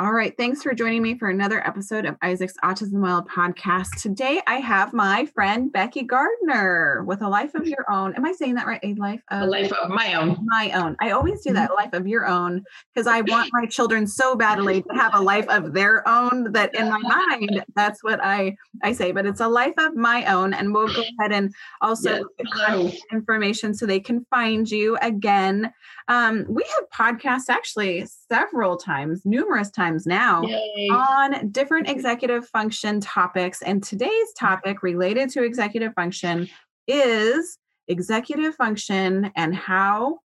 All right. Thanks for joining me for another episode of Isaac's Autism Wild podcast. Today I have my friend Becky Gardner with a life of your own. Am I saying that right? A life of a life of my own. My own. I always do that, life of your own, because I want my children so badly to have a life of their own that in my mind, that's what I I say. But it's a life of my own. And we'll go ahead and also yes. information so they can find you again. Um, we have podcasts actually several times, numerous times now Yay. on different executive function topics. And today's topic related to executive function is executive function and how,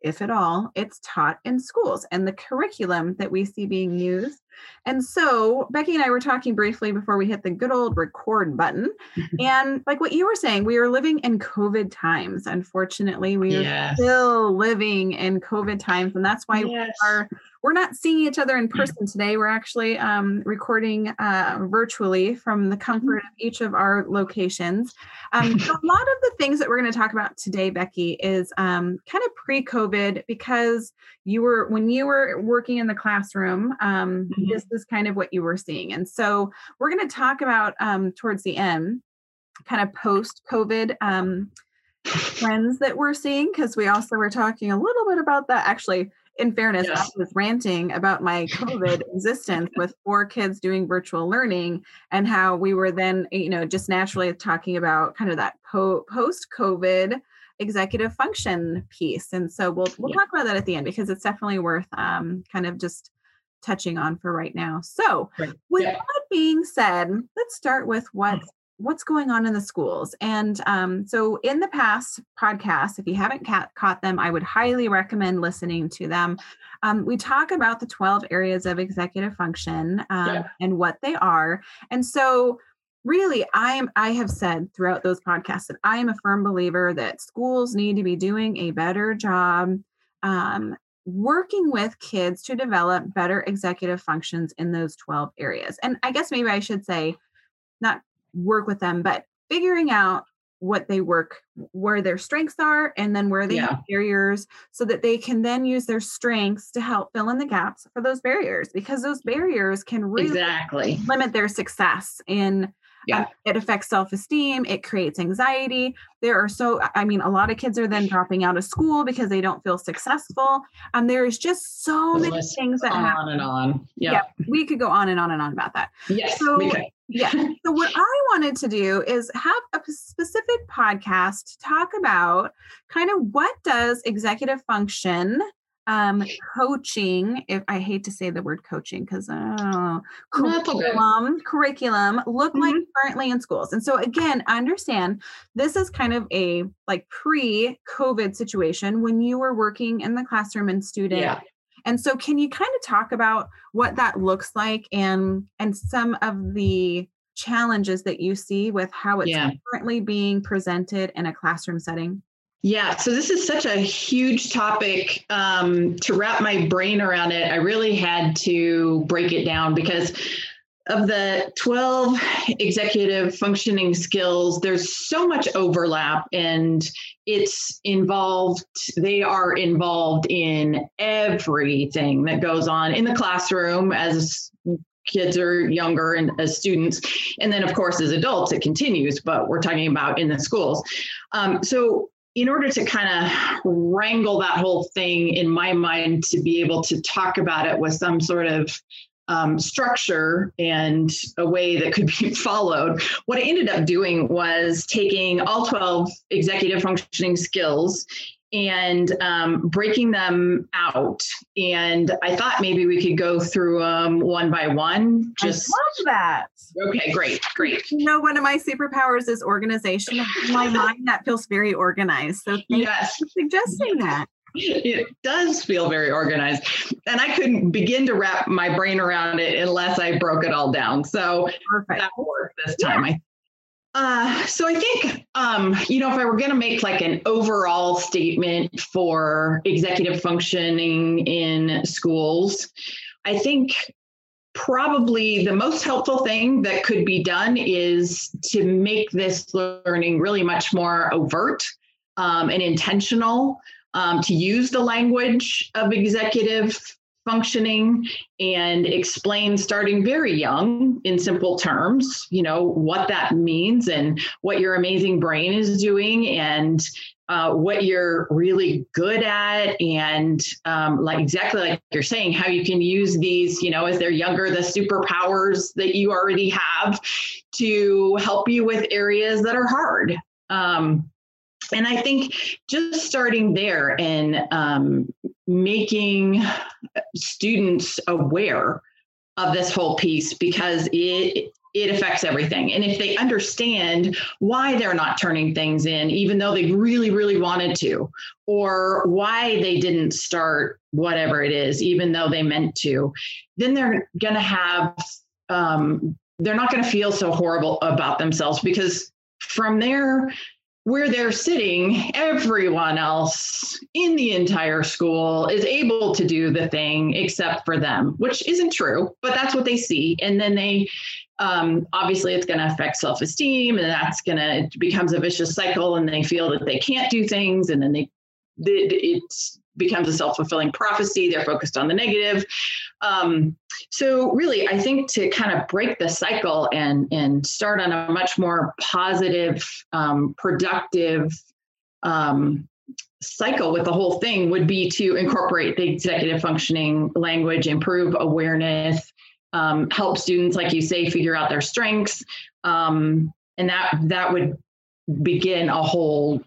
if at all, it's taught in schools and the curriculum that we see being used and so Becky and I were talking briefly before we hit the good old record button. and like what you were saying, we are living in COVID times. Unfortunately, we yes. are still living in COVID times. And that's why yes. we are we're not seeing each other in person today. We're actually um, recording uh, virtually from the comfort of each of our locations. Um, so a lot of the things that we're going to talk about today, Becky, is um, kind of pre-COVID because you were when you were working in the classroom. Um, mm-hmm. This is kind of what you were seeing, and so we're going to talk about um, towards the end, kind of post-COVID um, trends that we're seeing because we also were talking a little bit about that actually in fairness, yes. I was ranting about my COVID existence with four kids doing virtual learning and how we were then, you know, just naturally talking about kind of that po- post COVID executive function piece. And so we'll we'll yeah. talk about that at the end because it's definitely worth um, kind of just touching on for right now. So, with yeah. that being said, let's start with what what's going on in the schools. And um, so, in the past podcasts, if you haven't ca- caught them, I would highly recommend listening to them. Um, we talk about the 12 areas of executive function um, yeah. and what they are. And so, really, I am. I have said throughout those podcasts that I am a firm believer that schools need to be doing a better job. Um, working with kids to develop better executive functions in those 12 areas. And I guess maybe I should say, not work with them, but figuring out what they work, where their strengths are, and then where they yeah. have barriers so that they can then use their strengths to help fill in the gaps for those barriers because those barriers can really exactly limit their success in yeah. Um, it affects self-esteem it creates anxiety there are so i mean a lot of kids are then dropping out of school because they don't feel successful and um, there's just so the many things that on happen and on yeah. yeah. we could go on and on and on about that yes so yeah so what i wanted to do is have a specific podcast to talk about kind of what does executive function um, coaching, if I hate to say the word coaching because oh, curriculum, curriculum look mm-hmm. like currently in schools. And so again, understand this is kind of a like pre-COVID situation when you were working in the classroom and student. Yeah. And so can you kind of talk about what that looks like and and some of the challenges that you see with how it's yeah. currently being presented in a classroom setting? Yeah, so this is such a huge topic um, to wrap my brain around it. I really had to break it down because of the 12 executive functioning skills, there's so much overlap and it's involved, they are involved in everything that goes on in the classroom as kids are younger and as students. And then, of course, as adults, it continues, but we're talking about in the schools. Um, so in order to kind of wrangle that whole thing in my mind to be able to talk about it with some sort of um, structure and a way that could be followed, what I ended up doing was taking all 12 executive functioning skills and um, breaking them out. And I thought maybe we could go through them one by one. Just I love that. Okay, great, great. You know, one of my superpowers is organization. In my mind, that feels very organized. So thank yes. you for suggesting that. It does feel very organized. And I couldn't begin to wrap my brain around it unless I broke it all down. So Perfect. that worked this time. Yeah. I uh, so I think, um, you know, if I were going to make like an overall statement for executive functioning in schools, I think probably the most helpful thing that could be done is to make this learning really much more overt um, and intentional, um, to use the language of executive functioning and explain starting very young in simple terms you know what that means and what your amazing brain is doing and uh, what you're really good at and um, like exactly like you're saying how you can use these you know as they're younger the superpowers that you already have to help you with areas that are hard. Um, and I think just starting there and um, making students aware of this whole piece because it it affects everything. And if they understand why they're not turning things in, even though they really, really wanted to, or why they didn't start whatever it is, even though they meant to, then they're going to have, um, they're not going to feel so horrible about themselves because from there, where they're sitting, everyone else in the entire school is able to do the thing except for them, which isn't true, but that's what they see. And then they, um, obviously, it's going to affect self esteem, and that's going to, becomes a vicious cycle, and they feel that they can't do things, and then they, it, becomes a self fulfilling prophecy. They're focused on the negative. Um, so really, I think to kind of break the cycle and and start on a much more positive, um, productive um, cycle with the whole thing would be to incorporate the executive functioning language, improve awareness, um, help students, like you say, figure out their strengths, um, and that that would begin a whole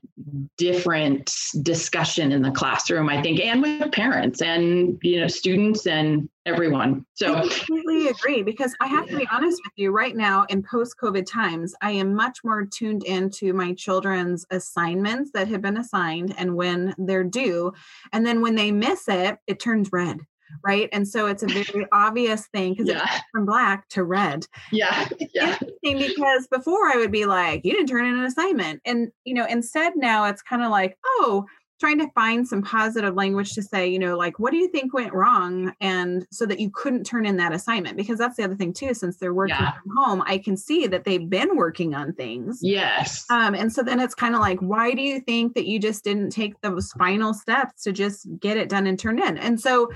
different discussion in the classroom i think and with parents and you know students and everyone. So i completely agree because i have to be honest with you right now in post covid times i am much more tuned into my children's assignments that have been assigned and when they're due and then when they miss it it turns red right? And so it's a very obvious thing because yeah. it's from black to red. Yeah. yeah. Interesting because before I would be like, you didn't turn in an assignment. And, you know, instead now it's kind of like, oh, trying to find some positive language to say, you know, like, what do you think went wrong? And so that you couldn't turn in that assignment. Because that's the other thing, too, since they're working yeah. from home, I can see that they've been working on things. Yes. Um, and so then it's kind of like, why do you think that you just didn't take those final steps to just get it done and turn in? And so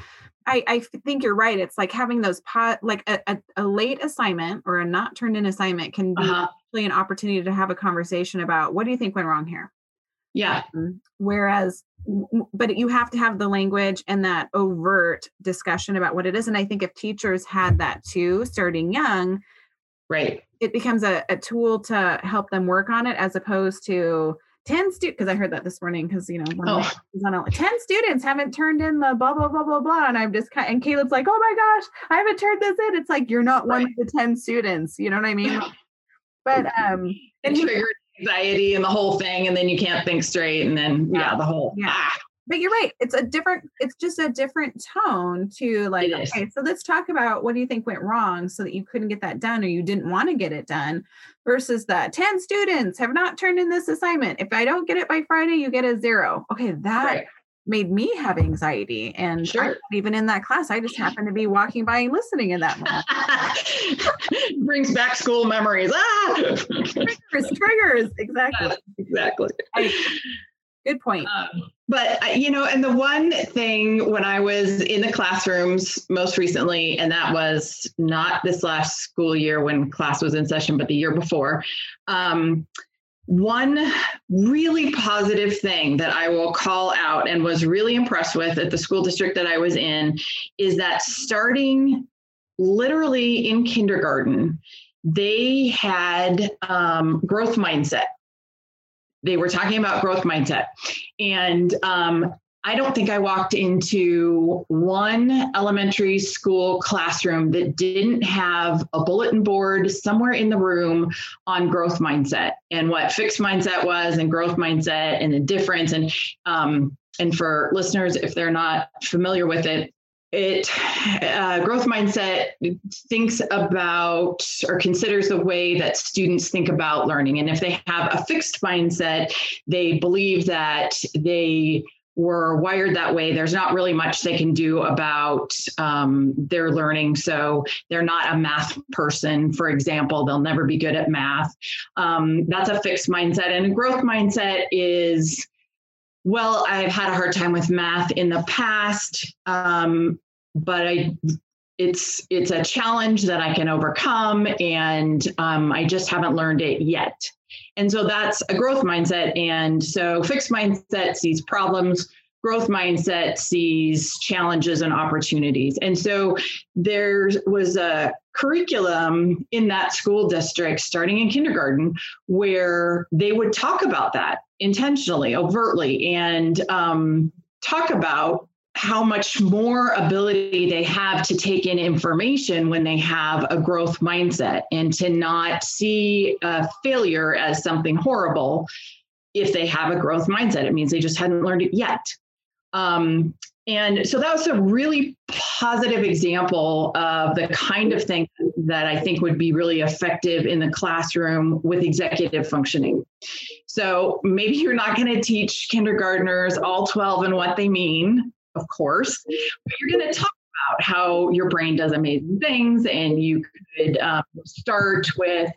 I, I think you're right. It's like having those pot, like a, a, a, late assignment or a not turned in assignment can be uh-huh. actually an opportunity to have a conversation about what do you think went wrong here? Yeah. Um, whereas, but you have to have the language and that overt discussion about what it is. And I think if teachers had that too, starting young, right, it becomes a, a tool to help them work on it as opposed to, 10 students because i heard that this morning because you know oh. on 10 students haven't turned in the blah blah blah blah blah and i'm just kind and caleb's like oh my gosh i haven't turned this in it's like you're not right. one of the 10 students you know what i mean but um and triggered anxiety and the whole thing and then you can't think straight and then yeah, yeah the whole yeah. Ah but you're right. It's a different, it's just a different tone to like, okay, so let's talk about what do you think went wrong so that you couldn't get that done or you didn't want to get it done versus the 10 students have not turned in this assignment. If I don't get it by Friday, you get a zero. Okay, that right. made me have anxiety. And sure. even in that class, I just happened to be walking by and listening in that moment. Brings back school memories. Ah! triggers, triggers. Exactly. exactly. I, Good point. Um, but uh, you know, and the one thing when I was in the classrooms most recently, and that was not this last school year when class was in session, but the year before. Um, one really positive thing that I will call out and was really impressed with at the school district that I was in is that starting literally in kindergarten, they had um, growth mindset they were talking about growth mindset. And um, I don't think I walked into one elementary school classroom that didn't have a bulletin board somewhere in the room on growth mindset and what fixed mindset was and growth mindset and the difference. And um, and for listeners, if they're not familiar with it, it uh, growth mindset thinks about or considers the way that students think about learning. And if they have a fixed mindset they believe that they were wired that way. There's not really much they can do about um, their learning. So they're not a math person for example. They'll never be good at math. Um, that's a fixed mindset. And a growth mindset is well, I've had a hard time with math in the past, um, but I it's it's a challenge that I can overcome, and um, I just haven't learned it yet. And so that's a growth mindset. And so fixed mindset sees problems. Growth mindset sees challenges and opportunities. And so there was a curriculum in that school district starting in kindergarten where they would talk about that intentionally, overtly, and um, talk about how much more ability they have to take in information when they have a growth mindset and to not see a failure as something horrible if they have a growth mindset. It means they just hadn't learned it yet. Um, and so that was a really positive example of the kind of thing that I think would be really effective in the classroom with executive functioning. So maybe you're not going to teach kindergartners all 12 and what they mean, of course, but you're going to talk about how your brain does amazing things and you could um, start with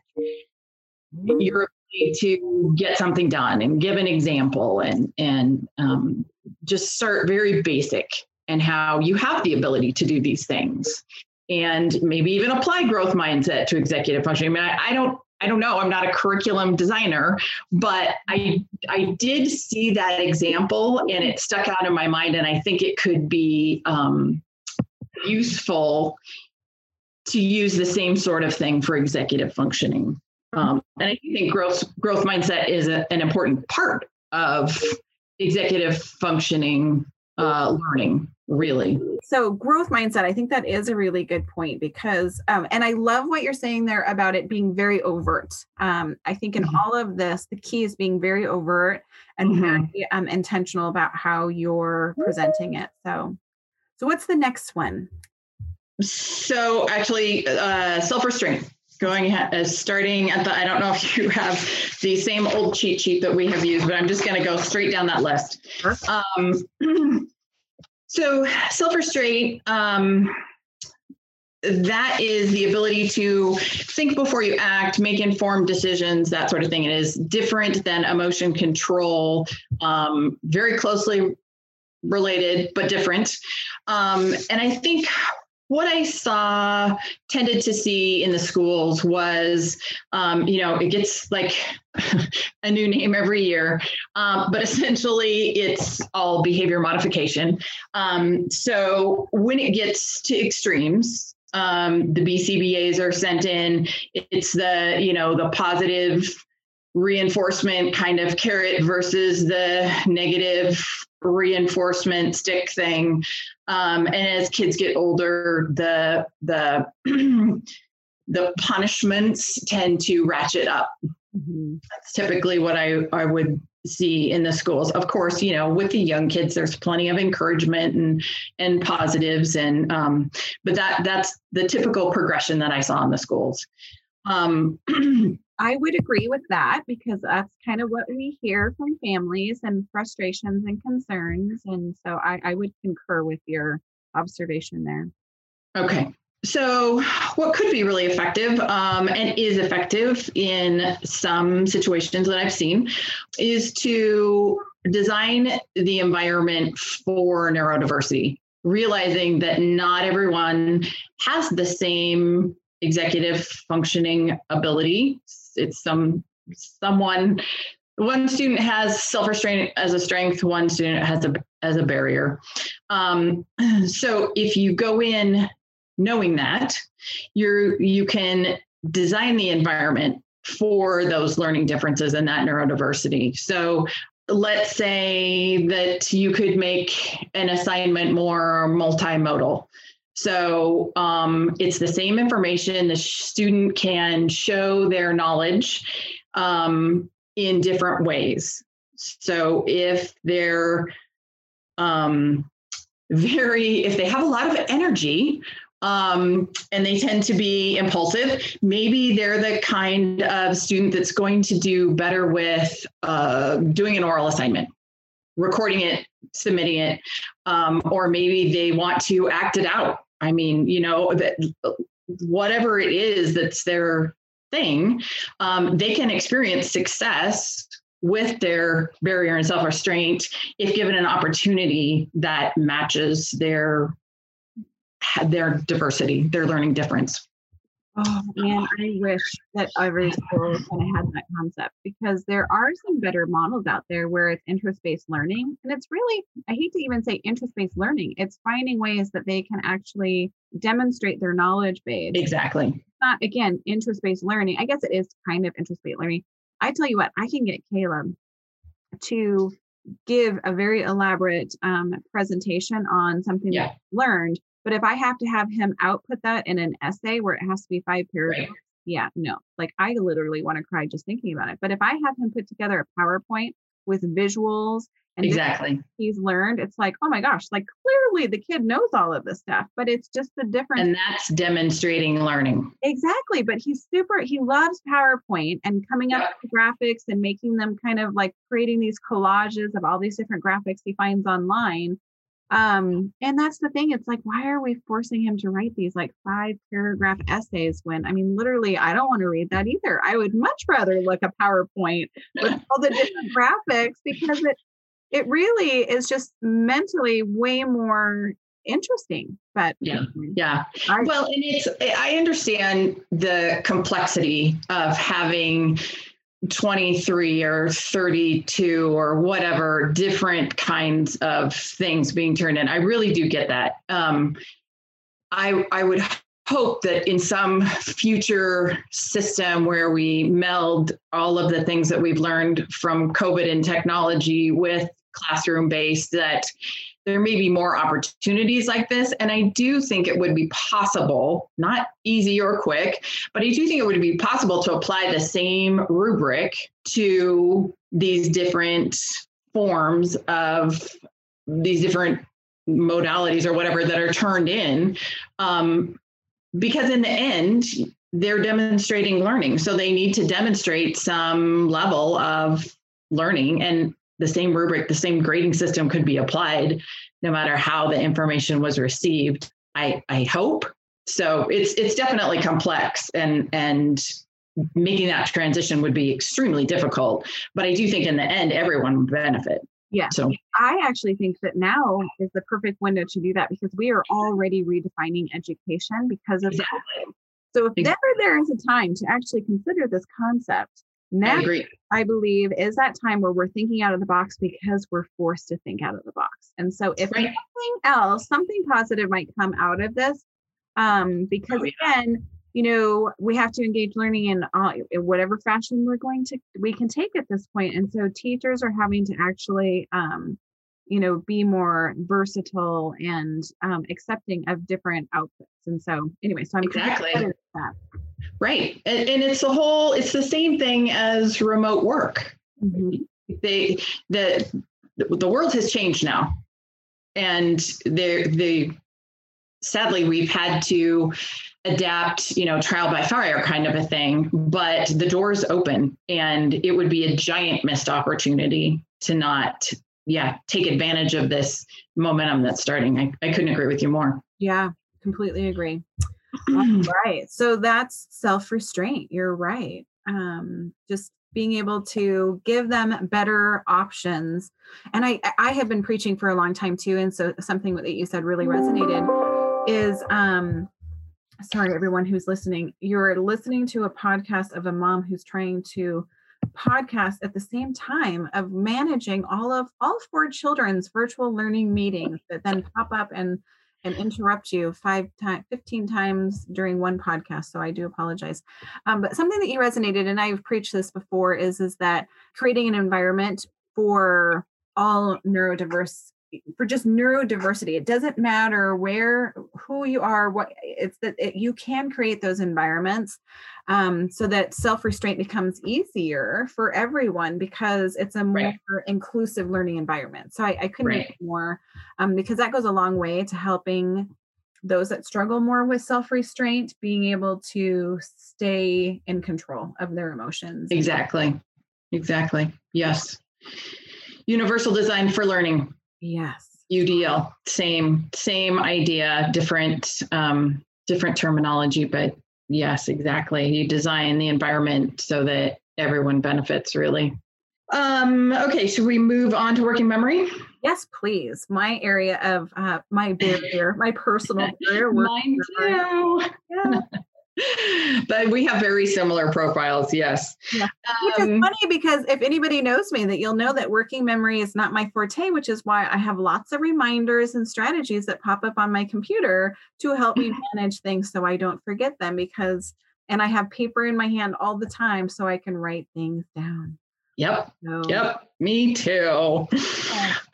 your ability to get something done and give an example and and um, just start very basic and how you have the ability to do these things and maybe even apply growth mindset to executive functioning. I mean, I, I don't I don't know. I'm not a curriculum designer, but I I did see that example and it stuck out in my mind, and I think it could be um, useful to use the same sort of thing for executive functioning. Um, and I think growth growth mindset is a, an important part of executive functioning uh, learning really. So growth mindset i think that is a really good point because um, and i love what you're saying there about it being very overt. Um, i think in mm-hmm. all of this the key is being very overt and mm-hmm. very um, intentional about how you're presenting it. So so what's the next one? So actually uh, self-restraint going uh, starting at the i don't know if you have the same old cheat sheet that we have used but i'm just going to go straight down that list. Um, so self-restraint um, that is the ability to think before you act make informed decisions that sort of thing. It is different than emotion control um, very closely related but different. Um, and i think what I saw tended to see in the schools was, um, you know, it gets like a new name every year, um, but essentially it's all behavior modification. Um, so when it gets to extremes, um, the BCBAs are sent in. It's the, you know, the positive reinforcement kind of carrot versus the negative reinforcement stick thing. Um, and as kids get older, the the the punishments tend to ratchet up. Mm-hmm. That's typically what I, I would see in the schools. Of course, you know, with the young kids, there's plenty of encouragement and and positives, and um, but that that's the typical progression that I saw in the schools. Um, I would agree with that because that's kind of what we hear from families and frustrations and concerns. And so I, I would concur with your observation there. Okay. So, what could be really effective um, and is effective in some situations that I've seen is to design the environment for neurodiversity, realizing that not everyone has the same executive functioning ability it's some someone one student has self-restraint as a strength one student has a as a barrier. Um, so if you go in knowing that you're you can design the environment for those learning differences and that neurodiversity. So let's say that you could make an assignment more multimodal so um, it's the same information. The student can show their knowledge um, in different ways. So if they're um, very, if they have a lot of energy, um, and they tend to be impulsive. Maybe they're the kind of student that's going to do better with uh, doing an oral assignment, recording it, submitting it, um, or maybe they want to act it out. I mean, you know, that whatever it is that's their thing, um, they can experience success with their barrier and self restraint if given an opportunity that matches their their diversity, their learning difference. Oh man, I wish that every school kind of had that concept because there are some better models out there where it's interest-based learning. And it's really, I hate to even say interest-based learning, it's finding ways that they can actually demonstrate their knowledge base. Exactly. It's not again interest-based learning. I guess it is kind of interest-based learning. I tell you what, I can get Caleb to give a very elaborate um, presentation on something yeah. learned but if I have to have him output that in an essay where it has to be five paragraphs, right. yeah, no. Like I literally want to cry just thinking about it. But if I have him put together a PowerPoint with visuals and exactly he's learned, it's like, oh my gosh, like clearly the kid knows all of this stuff, but it's just the difference. And that's demonstrating learning. Exactly. But he's super, he loves PowerPoint and coming up with graphics and making them kind of like creating these collages of all these different graphics he finds online um and that's the thing it's like why are we forcing him to write these like five paragraph essays when i mean literally i don't want to read that either. I would much rather look a powerpoint with all the different graphics because it it really is just mentally way more interesting but yeah yeah. I, well and it's i understand the complexity of having 23 or 32 or whatever different kinds of things being turned in. I really do get that. Um, I I would hope that in some future system where we meld all of the things that we've learned from COVID and technology with classroom based that there may be more opportunities like this. And I do think it would be possible, not easy or quick, but I do think it would be possible to apply the same rubric to these different forms of these different modalities or whatever that are turned in. Um, because in the end, they're demonstrating learning. So they need to demonstrate some level of learning. And the same rubric, the same grading system could be applied no matter how the information was received. I, I hope. So it's it's definitely complex and and making that transition would be extremely difficult. But I do think in the end everyone would benefit. Yeah. So I actually think that now is the perfect window to do that because we are already redefining education because of exactly. that. So if exactly. ever there is a time to actually consider this concept, now, I, I, believe, is that time where we're thinking out of the box because we're forced to think out of the box. And so, if right. anything else, something positive might come out of this. Um, because oh, yeah. again, you know, we have to engage learning in, uh, in whatever fashion we're going to, we can take at this point. And so, teachers are having to actually, um, you know, be more versatile and um, accepting of different outputs. And so, anyway, so I'm exactly that. Right. And, and, it's the whole, it's the same thing as remote work. Mm-hmm. They, the, the world has changed now. And they they sadly, we've had to adapt, you know, trial by fire kind of a thing, but the door's open and it would be a giant missed opportunity to not, yeah, take advantage of this momentum that's starting. I, I couldn't agree with you more. Yeah, completely agree. right. So that's self restraint. You're right. Um, just being able to give them better options. And I, I have been preaching for a long time too. And so something that you said really resonated is, um, sorry, everyone who's listening, you're listening to a podcast of a mom who's trying to podcast at the same time of managing all of all four children's virtual learning meetings that then pop up and and interrupt you five times, 15 times during one podcast. So I do apologize. Um, but something that you resonated, and I've preached this before, is, is that creating an environment for all neurodiverse for just neurodiversity it doesn't matter where who you are what it's that it, you can create those environments um, so that self-restraint becomes easier for everyone because it's a more right. inclusive learning environment. So i, I couldn't right. more um, because that goes a long way to helping those that struggle more with self-restraint being able to stay in control of their emotions exactly. Exactly. Yes. Universal design for learning Yes. UDL, same same idea, different um, different terminology, but yes, exactly. You design the environment so that everyone benefits. Really. Um, okay, should we move on to working memory? Yes, please. My area of uh, my barrier, my personal barrier. Mine too. Yeah. but we have very similar profiles. Yes. Yeah. Which um, is funny because if anybody knows me, that you'll know that working memory is not my forte, which is why I have lots of reminders and strategies that pop up on my computer to help me manage things so I don't forget them because and I have paper in my hand all the time so I can write things down. Yep. So. Yep. Me too.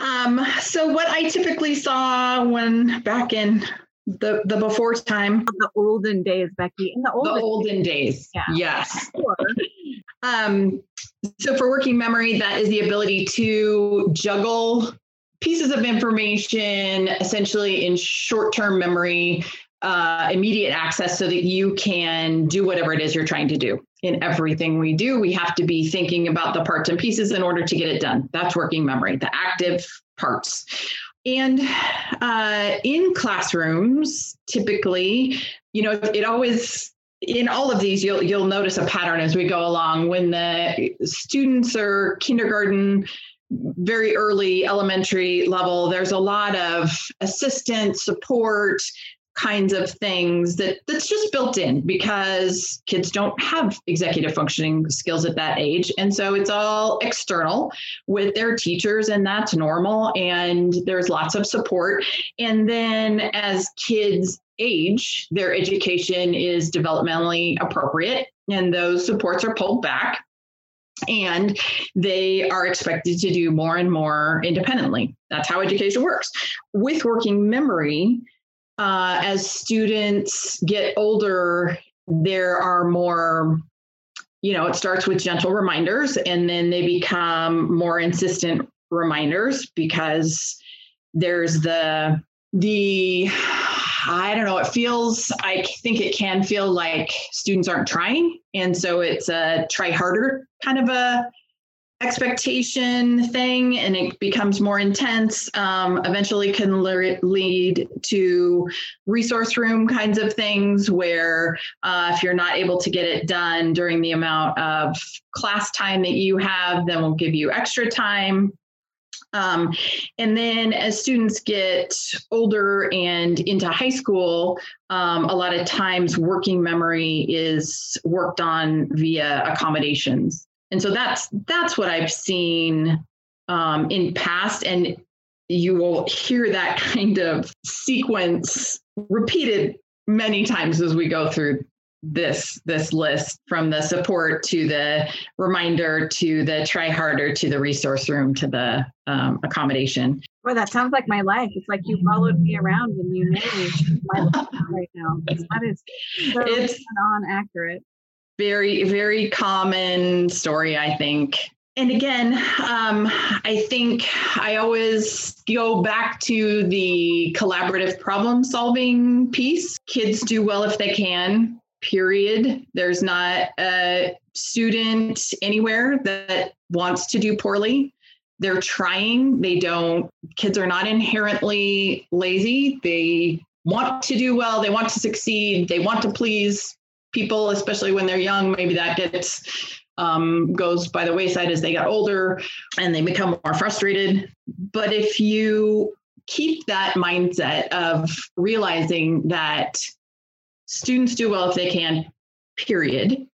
Um, so what I typically saw when back in the the before time. The olden days becky in the olden, the olden days, days. Yeah. yes. Um so for working memory that is the ability to juggle pieces of information essentially in short-term memory uh, immediate access so that you can do whatever it is you're trying to do. In everything we do we have to be thinking about the parts and pieces in order to get it done. That's working memory the active parts and uh, in classrooms, typically, you know, it always in all of these you'll you'll notice a pattern as we go along when the students are kindergarten very early elementary level there's a lot of assistance support kinds of things that that's just built in because kids don't have executive functioning skills at that age and so it's all external with their teachers and that's normal and there's lots of support and then as kids age their education is developmentally appropriate and those supports are pulled back and they are expected to do more and more independently. That's how education works. With working memory, uh, as students get older, there are more, you know, it starts with gentle reminders and then they become more insistent reminders because there's the, the, I don't know, it feels, I think it can feel like students aren't trying. And so it's a try harder kind of a expectation thing and it becomes more intense um, eventually can le- lead to resource room kinds of things where uh, if you're not able to get it done during the amount of class time that you have then we'll give you extra time. Um, and then as students get older and into high school, um, a lot of times working memory is worked on via accommodations and so that's that's what I've seen um, in past, and you will hear that kind of sequence repeated many times as we go through this this list from the support to the reminder to the try harder to the resource room to the um, accommodation Boy, that sounds like my life. It's like you followed me around and you know my life right now. That is so it's on accurate very very common story i think. And again um, i think i always go back to the collaborative problem solving piece. Kids do well if they can period. There's not a student anywhere that wants to do poorly. They're trying. They don't kids are not inherently lazy. They want to do well. They want to succeed. They want to please people, especially when they're young, maybe that gets um, goes by the wayside as they get older and they become more frustrated. But if you keep that mindset of realizing that students do well if they can, period.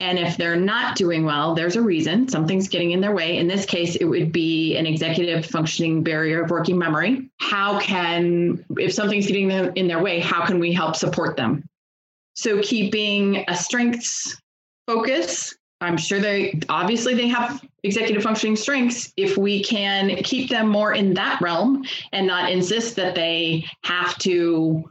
And if they're not doing well, there's a reason something's getting in their way. In this case, it would be an executive functioning barrier of working memory. How can, if something's getting in their way, how can we help support them? So keeping a strengths focus I'm sure they obviously they have executive functioning strengths. If we can keep them more in that realm and not insist that they have to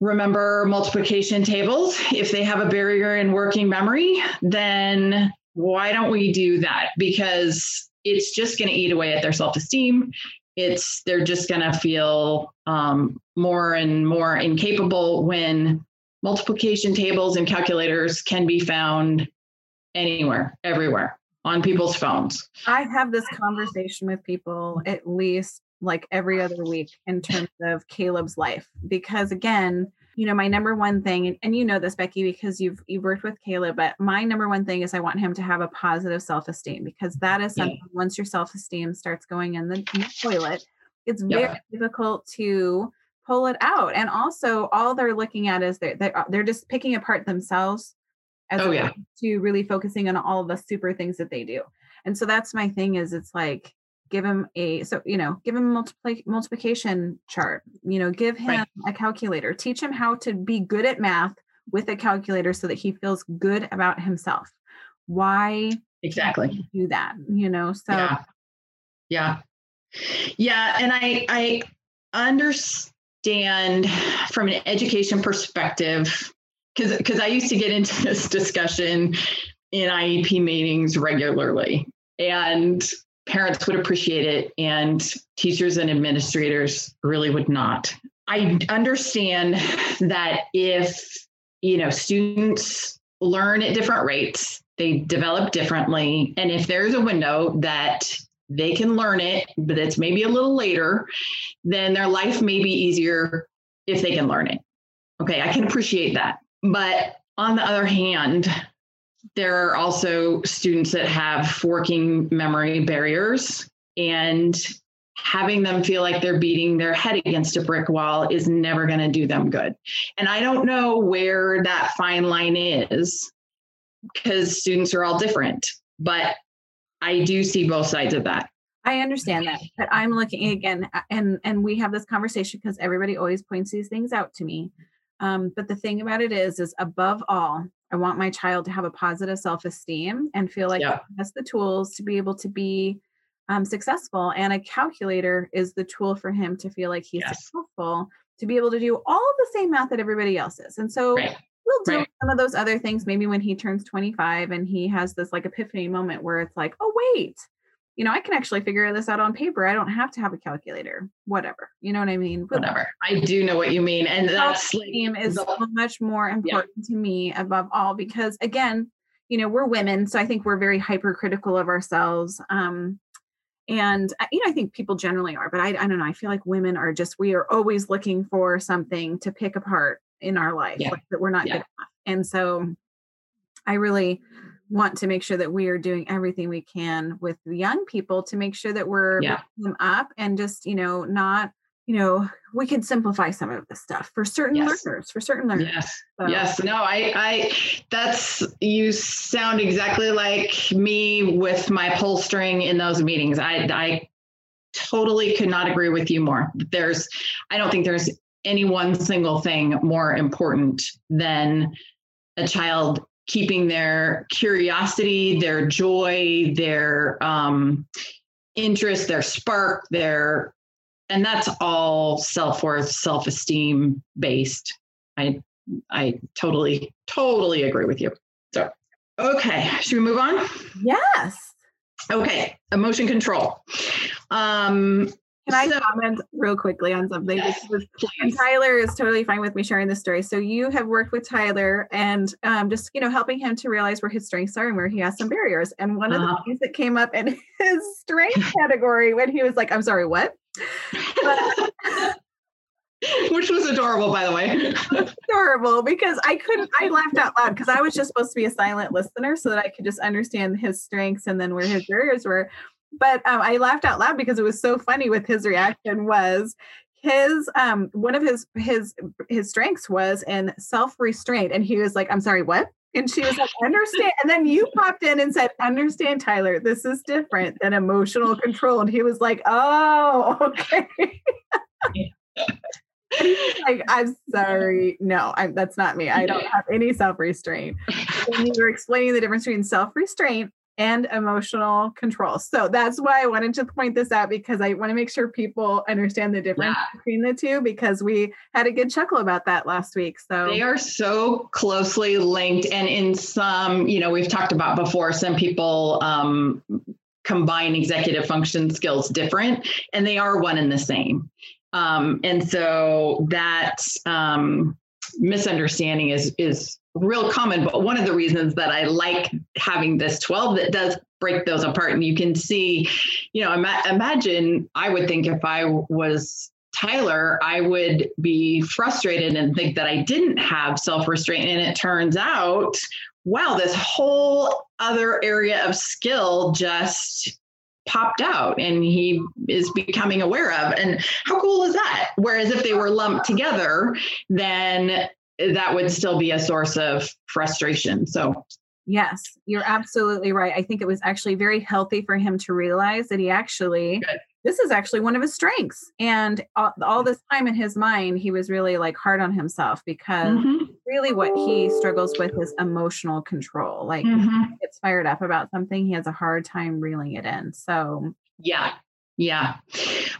remember multiplication tables, if they have a barrier in working memory, then why don't we do that? Because it's just going to eat away at their self esteem. It's they're just going to feel um, more and more incapable when multiplication tables and calculators can be found anywhere, everywhere on people's phones. I have this conversation with people at least like every other week in terms of Caleb's life because again, you know, my number one thing and you know this Becky because you've you've worked with Caleb, but my number one thing is I want him to have a positive self-esteem because that is something yeah. once your self-esteem starts going in the, in the toilet, it's very yeah. difficult to pull it out. And also all they're looking at is they're they're, uh, they're just picking apart themselves as oh, yeah. to really focusing on all the super things that they do. And so that's my thing is it's like give him a so you know give him a multiply, multiplication chart you know give him right. a calculator teach him how to be good at math with a calculator so that he feels good about himself why exactly do that you know so yeah yeah, yeah and i i understand from an education perspective because because I used to get into this discussion in IEP meetings regularly, and parents would appreciate it, and teachers and administrators really would not. I understand that if you know students learn at different rates, they develop differently, and if there's a window that they can learn it, but it's maybe a little later, then their life may be easier if they can learn it. Okay, I can appreciate that. But on the other hand, there are also students that have working memory barriers and having them feel like they're beating their head against a brick wall is never going to do them good. And I don't know where that fine line is because students are all different, but I do see both sides of that. I understand that, but I'm looking again, and and we have this conversation because everybody always points these things out to me. Um, but the thing about it is, is above all, I want my child to have a positive self-esteem and feel like yeah. has the tools to be able to be um, successful. And a calculator is the tool for him to feel like he's yes. successful, to be able to do all the same math that everybody else is. And so right. We'll do right. some of those other things maybe when he turns 25 and he has this like epiphany moment where it's like, oh wait, you know, I can actually figure this out on paper. I don't have to have a calculator, whatever. You know what I mean? Whatever. I do know what you mean. And that's like, is so much more important yeah. to me above all because again, you know, we're women, so I think we're very hypercritical of ourselves. Um, and uh, you know, I think people generally are, but I, I don't know. I feel like women are just we are always looking for something to pick apart in our life yeah. like, that we're not yeah. good enough. And so I really want to make sure that we are doing everything we can with the young people to make sure that we're yeah. them up and just you know not you know we can simplify some of this stuff for certain yes. learners for certain learners yes so. yes no i i that's you sound exactly like me with my pull string in those meetings i i totally could not agree with you more there's i don't think there's any one single thing more important than a child keeping their curiosity, their joy, their um, interest, their spark, their and that's all self-worth, self-esteem based. I I totally, totally agree with you. So okay, should we move on? Yes. Okay, emotion control. Um, can I so, comment real quickly on something? Yes, and Tyler is totally fine with me sharing this story. So you have worked with Tyler and um, just you know helping him to realize where his strengths are and where he has some barriers. And one uh-huh. of the uh-huh. things that came up in his strength category when he was like, "I'm sorry, what?" Which was adorable, by the way. adorable because I couldn't. I laughed out loud because I was just supposed to be a silent listener so that I could just understand his strengths and then where his barriers were but um, I laughed out loud because it was so funny with his reaction was his um one of his his his strengths was in self-restraint and he was like i'm sorry what? And she was like understand and then you popped in and said understand tyler this is different than emotional control and he was like oh okay. Like i'm sorry no I'm, that's not me i don't have any self-restraint. When you were explaining the difference between self-restraint and emotional control. So that's why I wanted to point this out because I want to make sure people understand the difference yeah. between the two because we had a good chuckle about that last week. So they are so closely linked. And in some, you know, we've talked about before, some people um, combine executive function skills different and they are one and the same. Um, and so that um, misunderstanding is is real common but one of the reasons that i like having this 12 that does break those apart and you can see you know ima- imagine i would think if i was tyler i would be frustrated and think that i didn't have self-restraint and it turns out wow this whole other area of skill just popped out and he is becoming aware of. And how cool is that? Whereas if they were lumped together, then that would still be a source of frustration. So, yes, you're absolutely right. I think it was actually very healthy for him to realize that he actually. Good. This is actually one of his strengths. And all, all, this time in his mind, he was really like hard on himself because mm-hmm. really what he struggles with is emotional control. Like mm-hmm. gets fired up about something, he has a hard time reeling it in. So, yeah, yeah.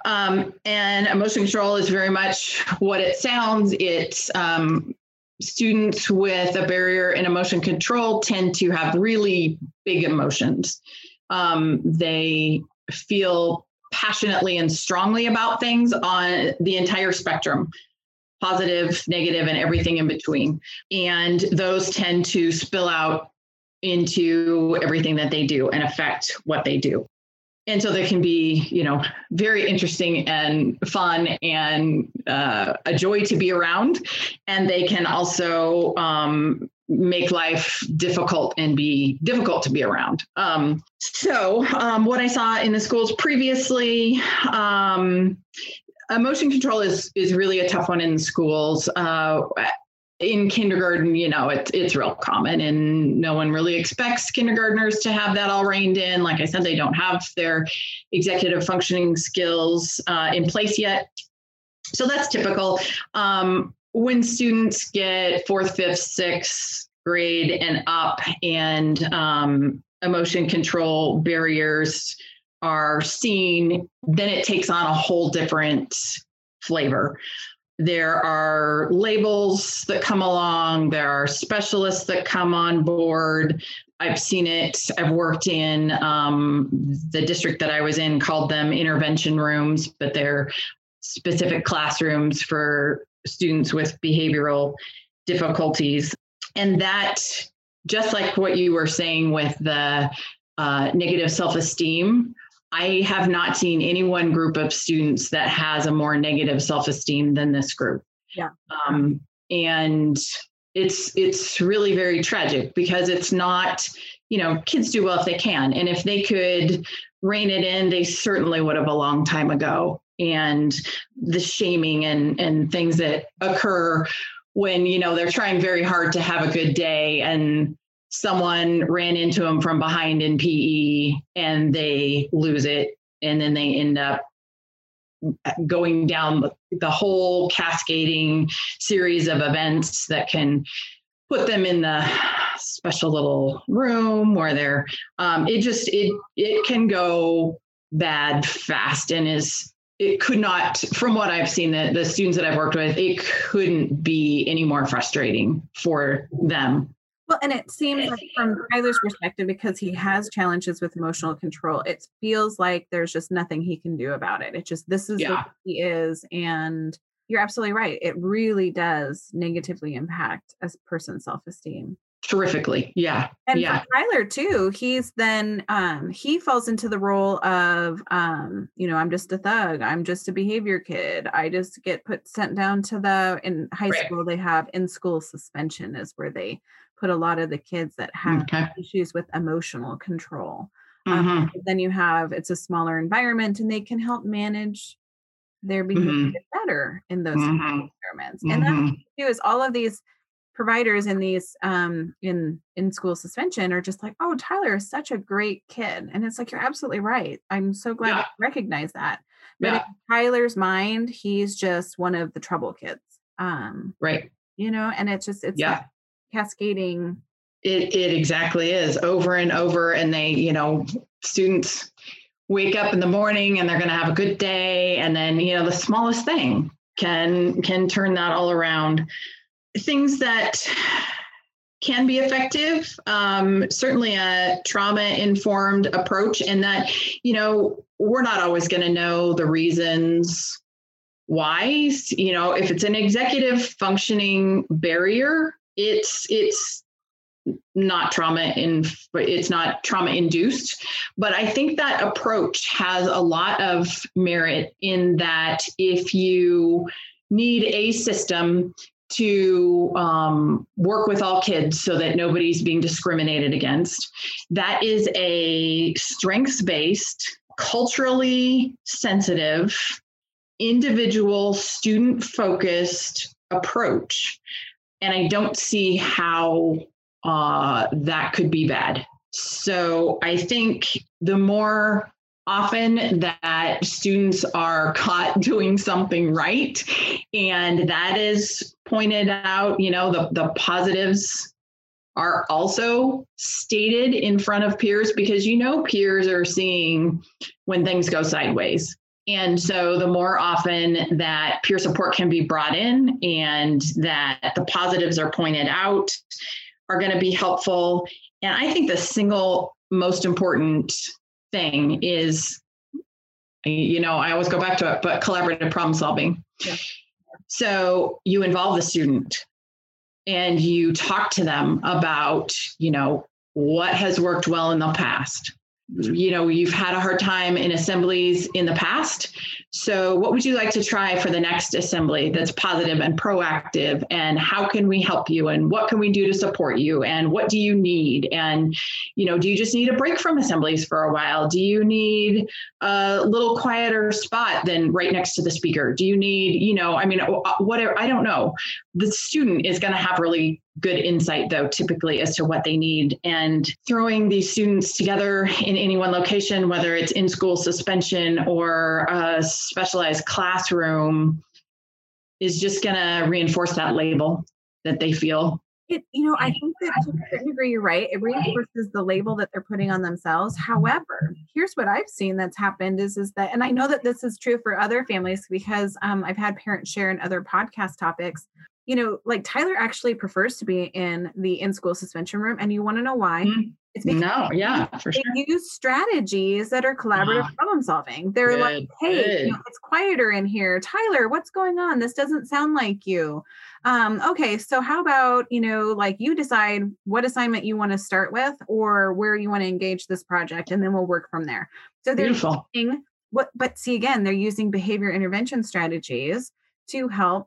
Um, and emotion control is very much what it sounds. It's um, students with a barrier in emotion control tend to have really big emotions. Um, they feel passionately and strongly about things on the entire spectrum positive, negative, and everything in between. And those tend to spill out into everything that they do and affect what they do and so they can be you know very interesting and fun and uh, a joy to be around. And they can also um, make life difficult and be difficult to be around. Um, so um, what i saw in the schools previously um, emotion control is is really a tough one in schools. Uh, in kindergarten, you know, it's it's real common, and no one really expects kindergartners to have that all reined in. Like I said, they don't have their executive functioning skills uh, in place yet, so that's typical. Um, when students get fourth, fifth, sixth grade and up, and um, emotion control barriers are seen, then it takes on a whole different flavor. There are labels that come along, there are specialists that come on board. I've seen it. I've worked in um, the district that I was in, called them intervention rooms, but they're specific classrooms for students with behavioral difficulties. And that, just like what you were saying with the uh, negative self esteem, I have not seen any one group of students that has a more negative self-esteem than this group. Yeah. Um, and it's it's really very tragic because it's not, you know, kids do well if they can. And if they could rein it in, they certainly would have a long time ago. And the shaming and and things that occur when, you know, they're trying very hard to have a good day and someone ran into them from behind in PE and they lose it. And then they end up going down the whole cascading series of events that can put them in the special little room where they're um, it just it it can go bad fast and is it could not from what i've seen the, the students that i've worked with it couldn't be any more frustrating for them well, and it seems like from Tyler's perspective, because he has challenges with emotional control, it feels like there's just nothing he can do about it. It just this is yeah. what he is, and you're absolutely right. It really does negatively impact a person's self-esteem. Terrifically, yeah, and yeah. for Tyler too, he's then um, he falls into the role of um, you know I'm just a thug, I'm just a behavior kid, I just get put sent down to the in high right. school they have in school suspension is where they put a lot of the kids that have okay. issues with emotional control. Um, mm-hmm. Um, then you have it's a smaller environment and they can help manage their behavior mm-hmm. better in those mm-hmm. environments. And mm-hmm. that too is all of these providers in these um in in school suspension are just like oh tyler is such a great kid and it's like you're absolutely right i'm so glad yeah. you recognize that but yeah. in tyler's mind he's just one of the trouble kids um right you know and it's just it's yeah cascading It, it exactly is over and over. And they, you know, students wake up in the morning and they're going to have a good day. And then, you know, the smallest thing can, can turn that all around. Things that can be effective. Um, certainly a trauma informed approach, and that, you know, we're not always going to know the reasons why. You know, if it's an executive functioning barrier, it's, it's, not trauma in it's not trauma induced but i think that approach has a lot of merit in that if you need a system to um, work with all kids so that nobody's being discriminated against. That is a strengths based, culturally sensitive, individual, student focused approach. And I don't see how uh, that could be bad. So I think the more often that students are caught doing something right and that is pointed out you know the, the positives are also stated in front of peers because you know peers are seeing when things go sideways and so the more often that peer support can be brought in and that the positives are pointed out are going to be helpful and i think the single most important thing is you know i always go back to it but collaborative problem solving yeah. so you involve the student and you talk to them about you know what has worked well in the past Mm-hmm. you know you've had a hard time in assemblies in the past. So what would you like to try for the next assembly that's positive and proactive? And how can we help you? And what can we do to support you? And what do you need? And you know do you just need a break from assemblies for a while? Do you need a little quieter spot than right next to the speaker? Do you need you know i mean whatever i don't know. The student is going to have really good insight though typically as to what they need and throwing these students together in any one location whether it's in school suspension or a specialized classroom is just going to reinforce that label that they feel it, you know, I think that to a certain degree, you're right. It reinforces the label that they're putting on themselves. However, here's what I've seen that's happened is, is that, and I know that this is true for other families because um, I've had parents share in other podcast topics you know, like Tyler actually prefers to be in the in school suspension room. And you want to know why? Mm-hmm. It's because no, yeah, for they sure. use strategies that are collaborative uh, problem solving. They're good, like, hey, you know, it's quieter in here. Tyler, what's going on? This doesn't sound like you. Um, okay, so how about, you know, like you decide what assignment you want to start with or where you want to engage this project, and then we'll work from there. So they're Beautiful. using what, but see, again, they're using behavior intervention strategies to help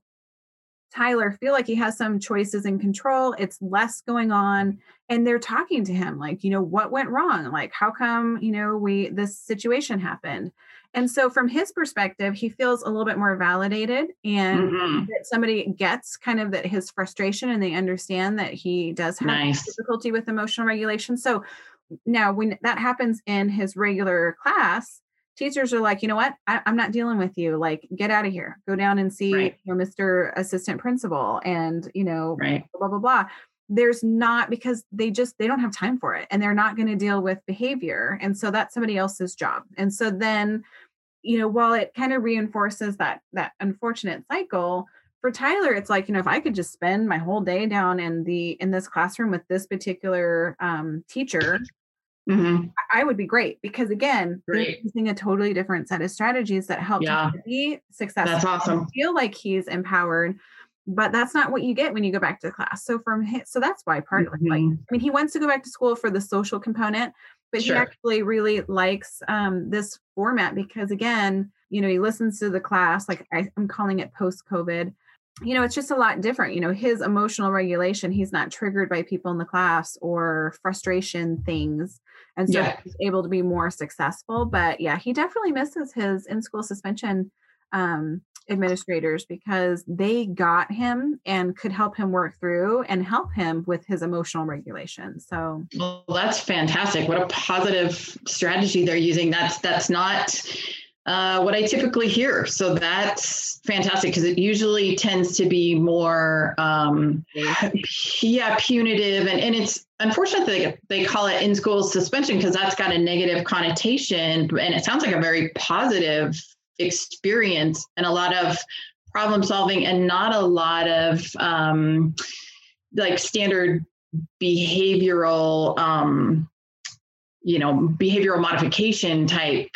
Tyler feel like he has some choices and control. It's less going on. And they're talking to him like, you know, what went wrong? Like, how come, you know, we, this situation happened? And so from his perspective, he feels a little bit more validated and mm-hmm. that somebody gets kind of that his frustration and they understand that he does have nice. difficulty with emotional regulation. So now when that happens in his regular class, teachers are like, you know what, I, am not dealing with you. Like, get out of here. Go down and see right. you know, Mr. Assistant Principal, and you know, right. blah blah blah. There's not because they just they don't have time for it, and they're not going to deal with behavior, and so that's somebody else's job. And so then, you know, while it kind of reinforces that that unfortunate cycle. For Tyler, it's like you know, if I could just spend my whole day down in the in this classroom with this particular um, teacher, Mm-hmm. I would be great because again, great. using a totally different set of strategies that help yeah. him be successful. That's awesome. Feel like he's empowered, but that's not what you get when you go back to class. So from his, so that's why part mm-hmm. like I mean he wants to go back to school for the social component, but sure. he actually really likes um, this format because again, you know, he listens to the class like I, I'm calling it post COVID you know, it's just a lot different. You know, his emotional regulation, he's not triggered by people in the class or frustration things. And so yeah. he's able to be more successful. But yeah, he definitely misses his in school suspension um, administrators because they got him and could help him work through and help him with his emotional regulation. So well, that's fantastic. What a positive strategy they're using. That's that's not uh, what I typically hear. So that's fantastic because it usually tends to be more, um, yeah, punitive. And, and it's unfortunate they, they call it in school suspension because that's got a negative connotation. And it sounds like a very positive experience and a lot of problem solving and not a lot of um, like standard behavioral um, you know behavioral modification type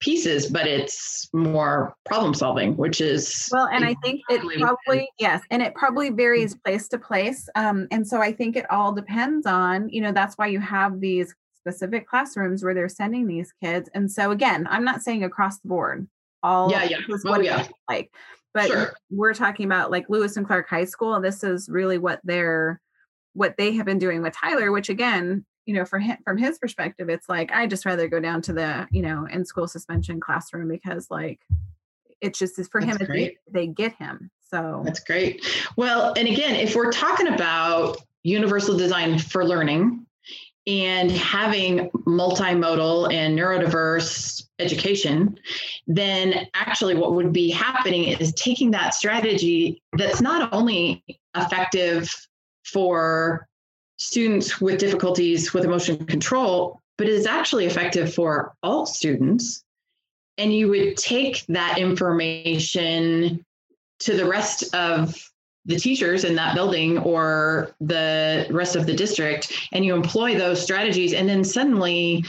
pieces, but it's more problem solving, which is well. And I think it probably yes, and it probably varies place to place. Um, and so I think it all depends on you know that's why you have these specific classrooms where they're sending these kids. And so again, I'm not saying across the board. All yeah, yeah, oh, yeah. like, but sure. we're talking about like Lewis and Clark High School. This is really what they're what they have been doing with Tyler, which again you know, for him, from his perspective, it's like, I just rather go down to the, you know, in school suspension classroom because like, it's just for That's him, they, they get him. So that's great. Well, and again, if we're talking about universal design for learning and having multimodal and neurodiverse education, then actually what would be happening is taking that strategy that's not only effective for students with difficulties with emotion control, but it is actually effective for all students. And you would take that information to the rest of the teachers in that building or the rest of the district, and you employ those strategies, and then suddenly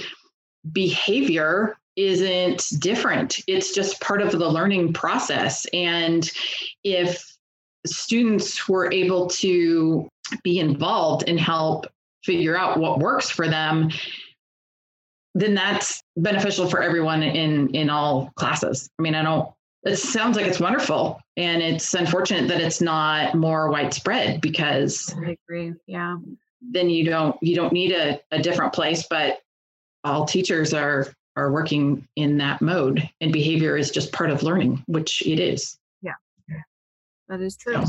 behavior isn't different. It's just part of the learning process. And if students were able to be involved and help figure out what works for them then that's beneficial for everyone in in all classes. I mean i don't it sounds like it's wonderful and it's unfortunate that it's not more widespread because i agree yeah. then you don't you don't need a, a different place but all teachers are are working in that mode and behavior is just part of learning which it is that is true.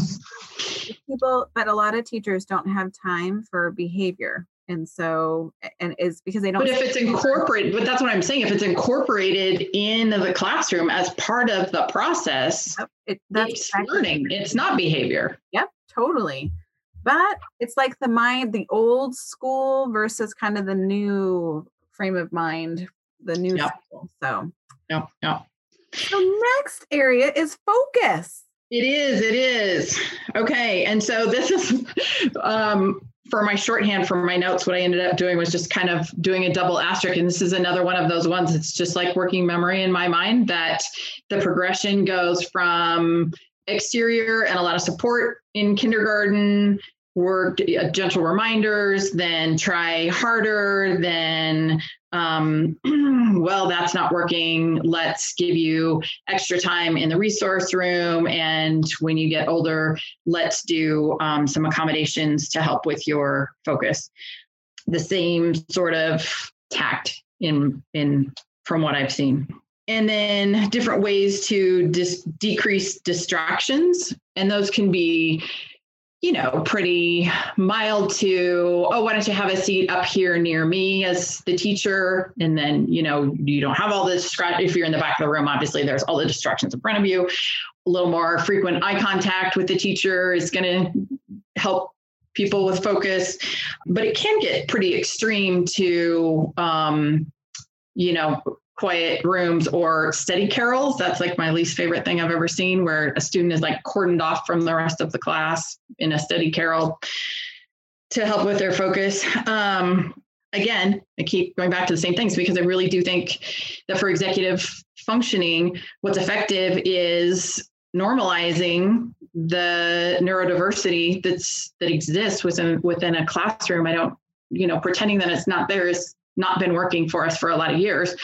People, but a lot of teachers don't have time for behavior. And so, and is because they don't. But if it's incorporated, but that's what I'm saying. If it's incorporated in the classroom as part of the process, it, that's it's exactly learning. It's not behavior. Yep, totally. But it's like the mind, the old school versus kind of the new frame of mind, the new yep. school. So, yeah, yeah. The next area is focus. It is. It is. Okay. And so this is um, for my shorthand for my notes. What I ended up doing was just kind of doing a double asterisk. And this is another one of those ones. It's just like working memory in my mind that the progression goes from exterior and a lot of support in kindergarten work uh, gentle reminders, then try harder, then, um, well, that's not working. Let's give you extra time in the resource room. And when you get older, let's do um, some accommodations to help with your focus. The same sort of tact in in from what I've seen and then different ways to dis- decrease distractions and those can be you know, pretty mild to, oh, why don't you have a seat up here near me as the teacher? And then, you know, you don't have all this, if you're in the back of the room, obviously there's all the distractions in front of you. A little more frequent eye contact with the teacher is going to help people with focus, but it can get pretty extreme to, um, you know, quiet rooms or study carrels. That's like my least favorite thing I've ever seen, where a student is like cordoned off from the rest of the class in a study carrel to help with their focus. Um, again, I keep going back to the same things because I really do think that for executive functioning, what's effective is normalizing the neurodiversity that's that exists within within a classroom. I don't, you know, pretending that it's not there is not been working for us for a lot of years.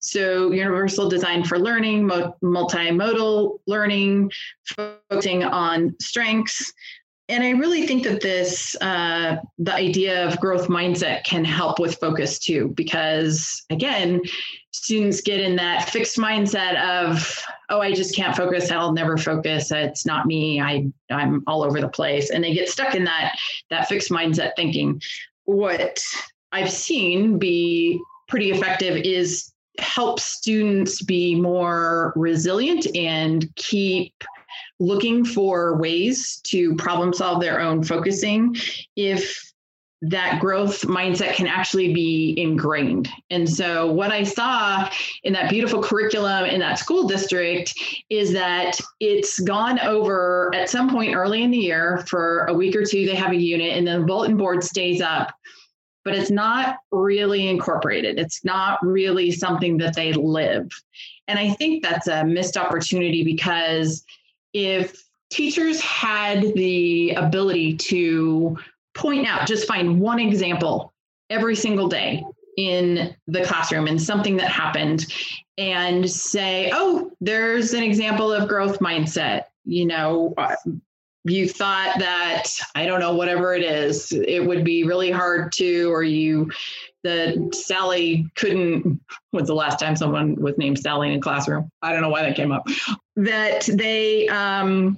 So, universal design for learning, multimodal learning, focusing on strengths. And I really think that this, uh, the idea of growth mindset can help with focus too, because again, students get in that fixed mindset of, oh, I just can't focus. I'll never focus. It's not me. I, I'm all over the place. And they get stuck in that, that fixed mindset thinking. What I've seen be pretty effective is help students be more resilient and keep looking for ways to problem solve their own focusing if that growth mindset can actually be ingrained. And so, what I saw in that beautiful curriculum in that school district is that it's gone over at some point early in the year for a week or two, they have a unit, and then the bulletin board stays up, but it's not really incorporated. It's not really something that they live. And I think that's a missed opportunity because if teachers had the ability to point out, just find one example every single day in the classroom and something that happened and say, oh, there's an example of growth mindset. You know, uh, you thought that, I don't know, whatever it is, it would be really hard to, or you, that Sally couldn't, was the last time someone was named Sally in a classroom? I don't know why that came up. That they, um,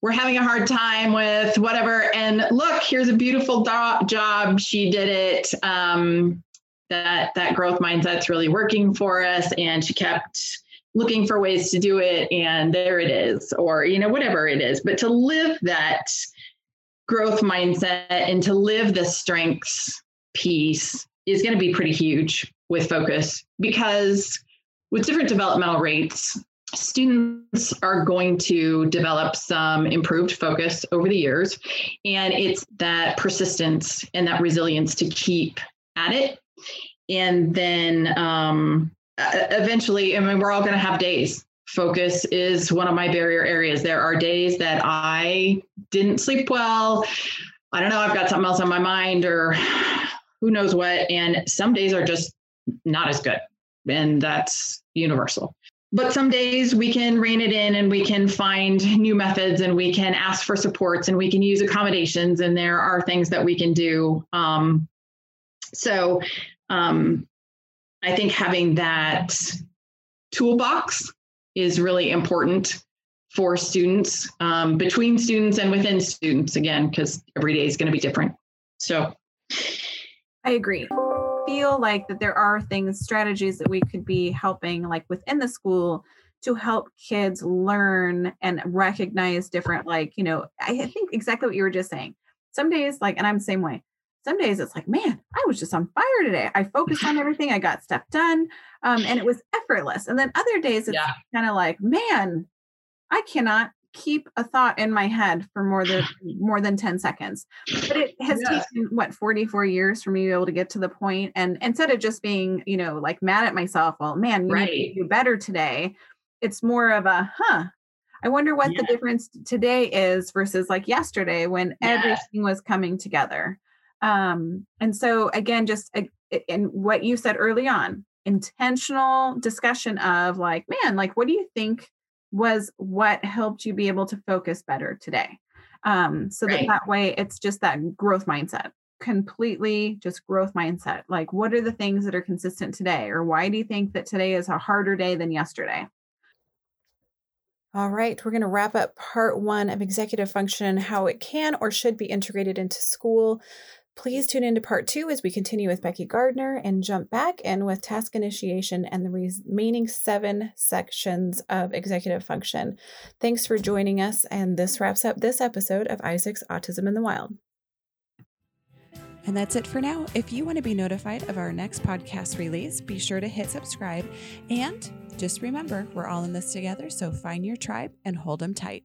we're having a hard time with whatever. And look, here's a beautiful do- job. She did it. Um, that that growth mindset's really working for us, and she kept looking for ways to do it, and there it is, or you know whatever it is. But to live that growth mindset and to live the strengths piece is going to be pretty huge with focus because with different developmental rates students are going to develop some improved focus over the years and it's that persistence and that resilience to keep at it and then um, eventually i mean we're all going to have days. Focus is one of my barrier areas. There are days that i didn't sleep well. I don't know i've got something else on my mind or who knows what. And some days are just not as good. And that's universal. But some days we can rein it in and we can find new methods and we can ask for supports and we can use accommodations and there are things that we can do. Um, so um, i think having that toolbox is really important for students um, between students and within students again because every day is going to be different so i agree feel like that there are things, strategies that we could be helping like within the school to help kids learn and recognize different, like, you know, I think exactly what you were just saying. Some days, like, and I'm the same way. Some days it's like, man, I was just on fire today. I focused on everything. I got stuff done. Um, and it was effortless. And then other days it's yeah. kind of like, man, I cannot keep a thought in my head for more than more than 10 seconds but it has yeah. taken what 44 years for me to be able to get to the point and instead of just being you know like mad at myself well man you right. need to do better today it's more of a huh i wonder what yeah. the difference today is versus like yesterday when yeah. everything was coming together um and so again just and what you said early on intentional discussion of like man like what do you think was what helped you be able to focus better today. Um, so right. that that way it's just that growth mindset, completely just growth mindset. Like, what are the things that are consistent today? Or why do you think that today is a harder day than yesterday? All right, we're going to wrap up part one of executive function and how it can or should be integrated into school. Please tune into part two as we continue with Becky Gardner and jump back in with task initiation and the remaining seven sections of executive function. Thanks for joining us, and this wraps up this episode of Isaac's Autism in the Wild. And that's it for now. If you want to be notified of our next podcast release, be sure to hit subscribe. And just remember, we're all in this together, so find your tribe and hold them tight.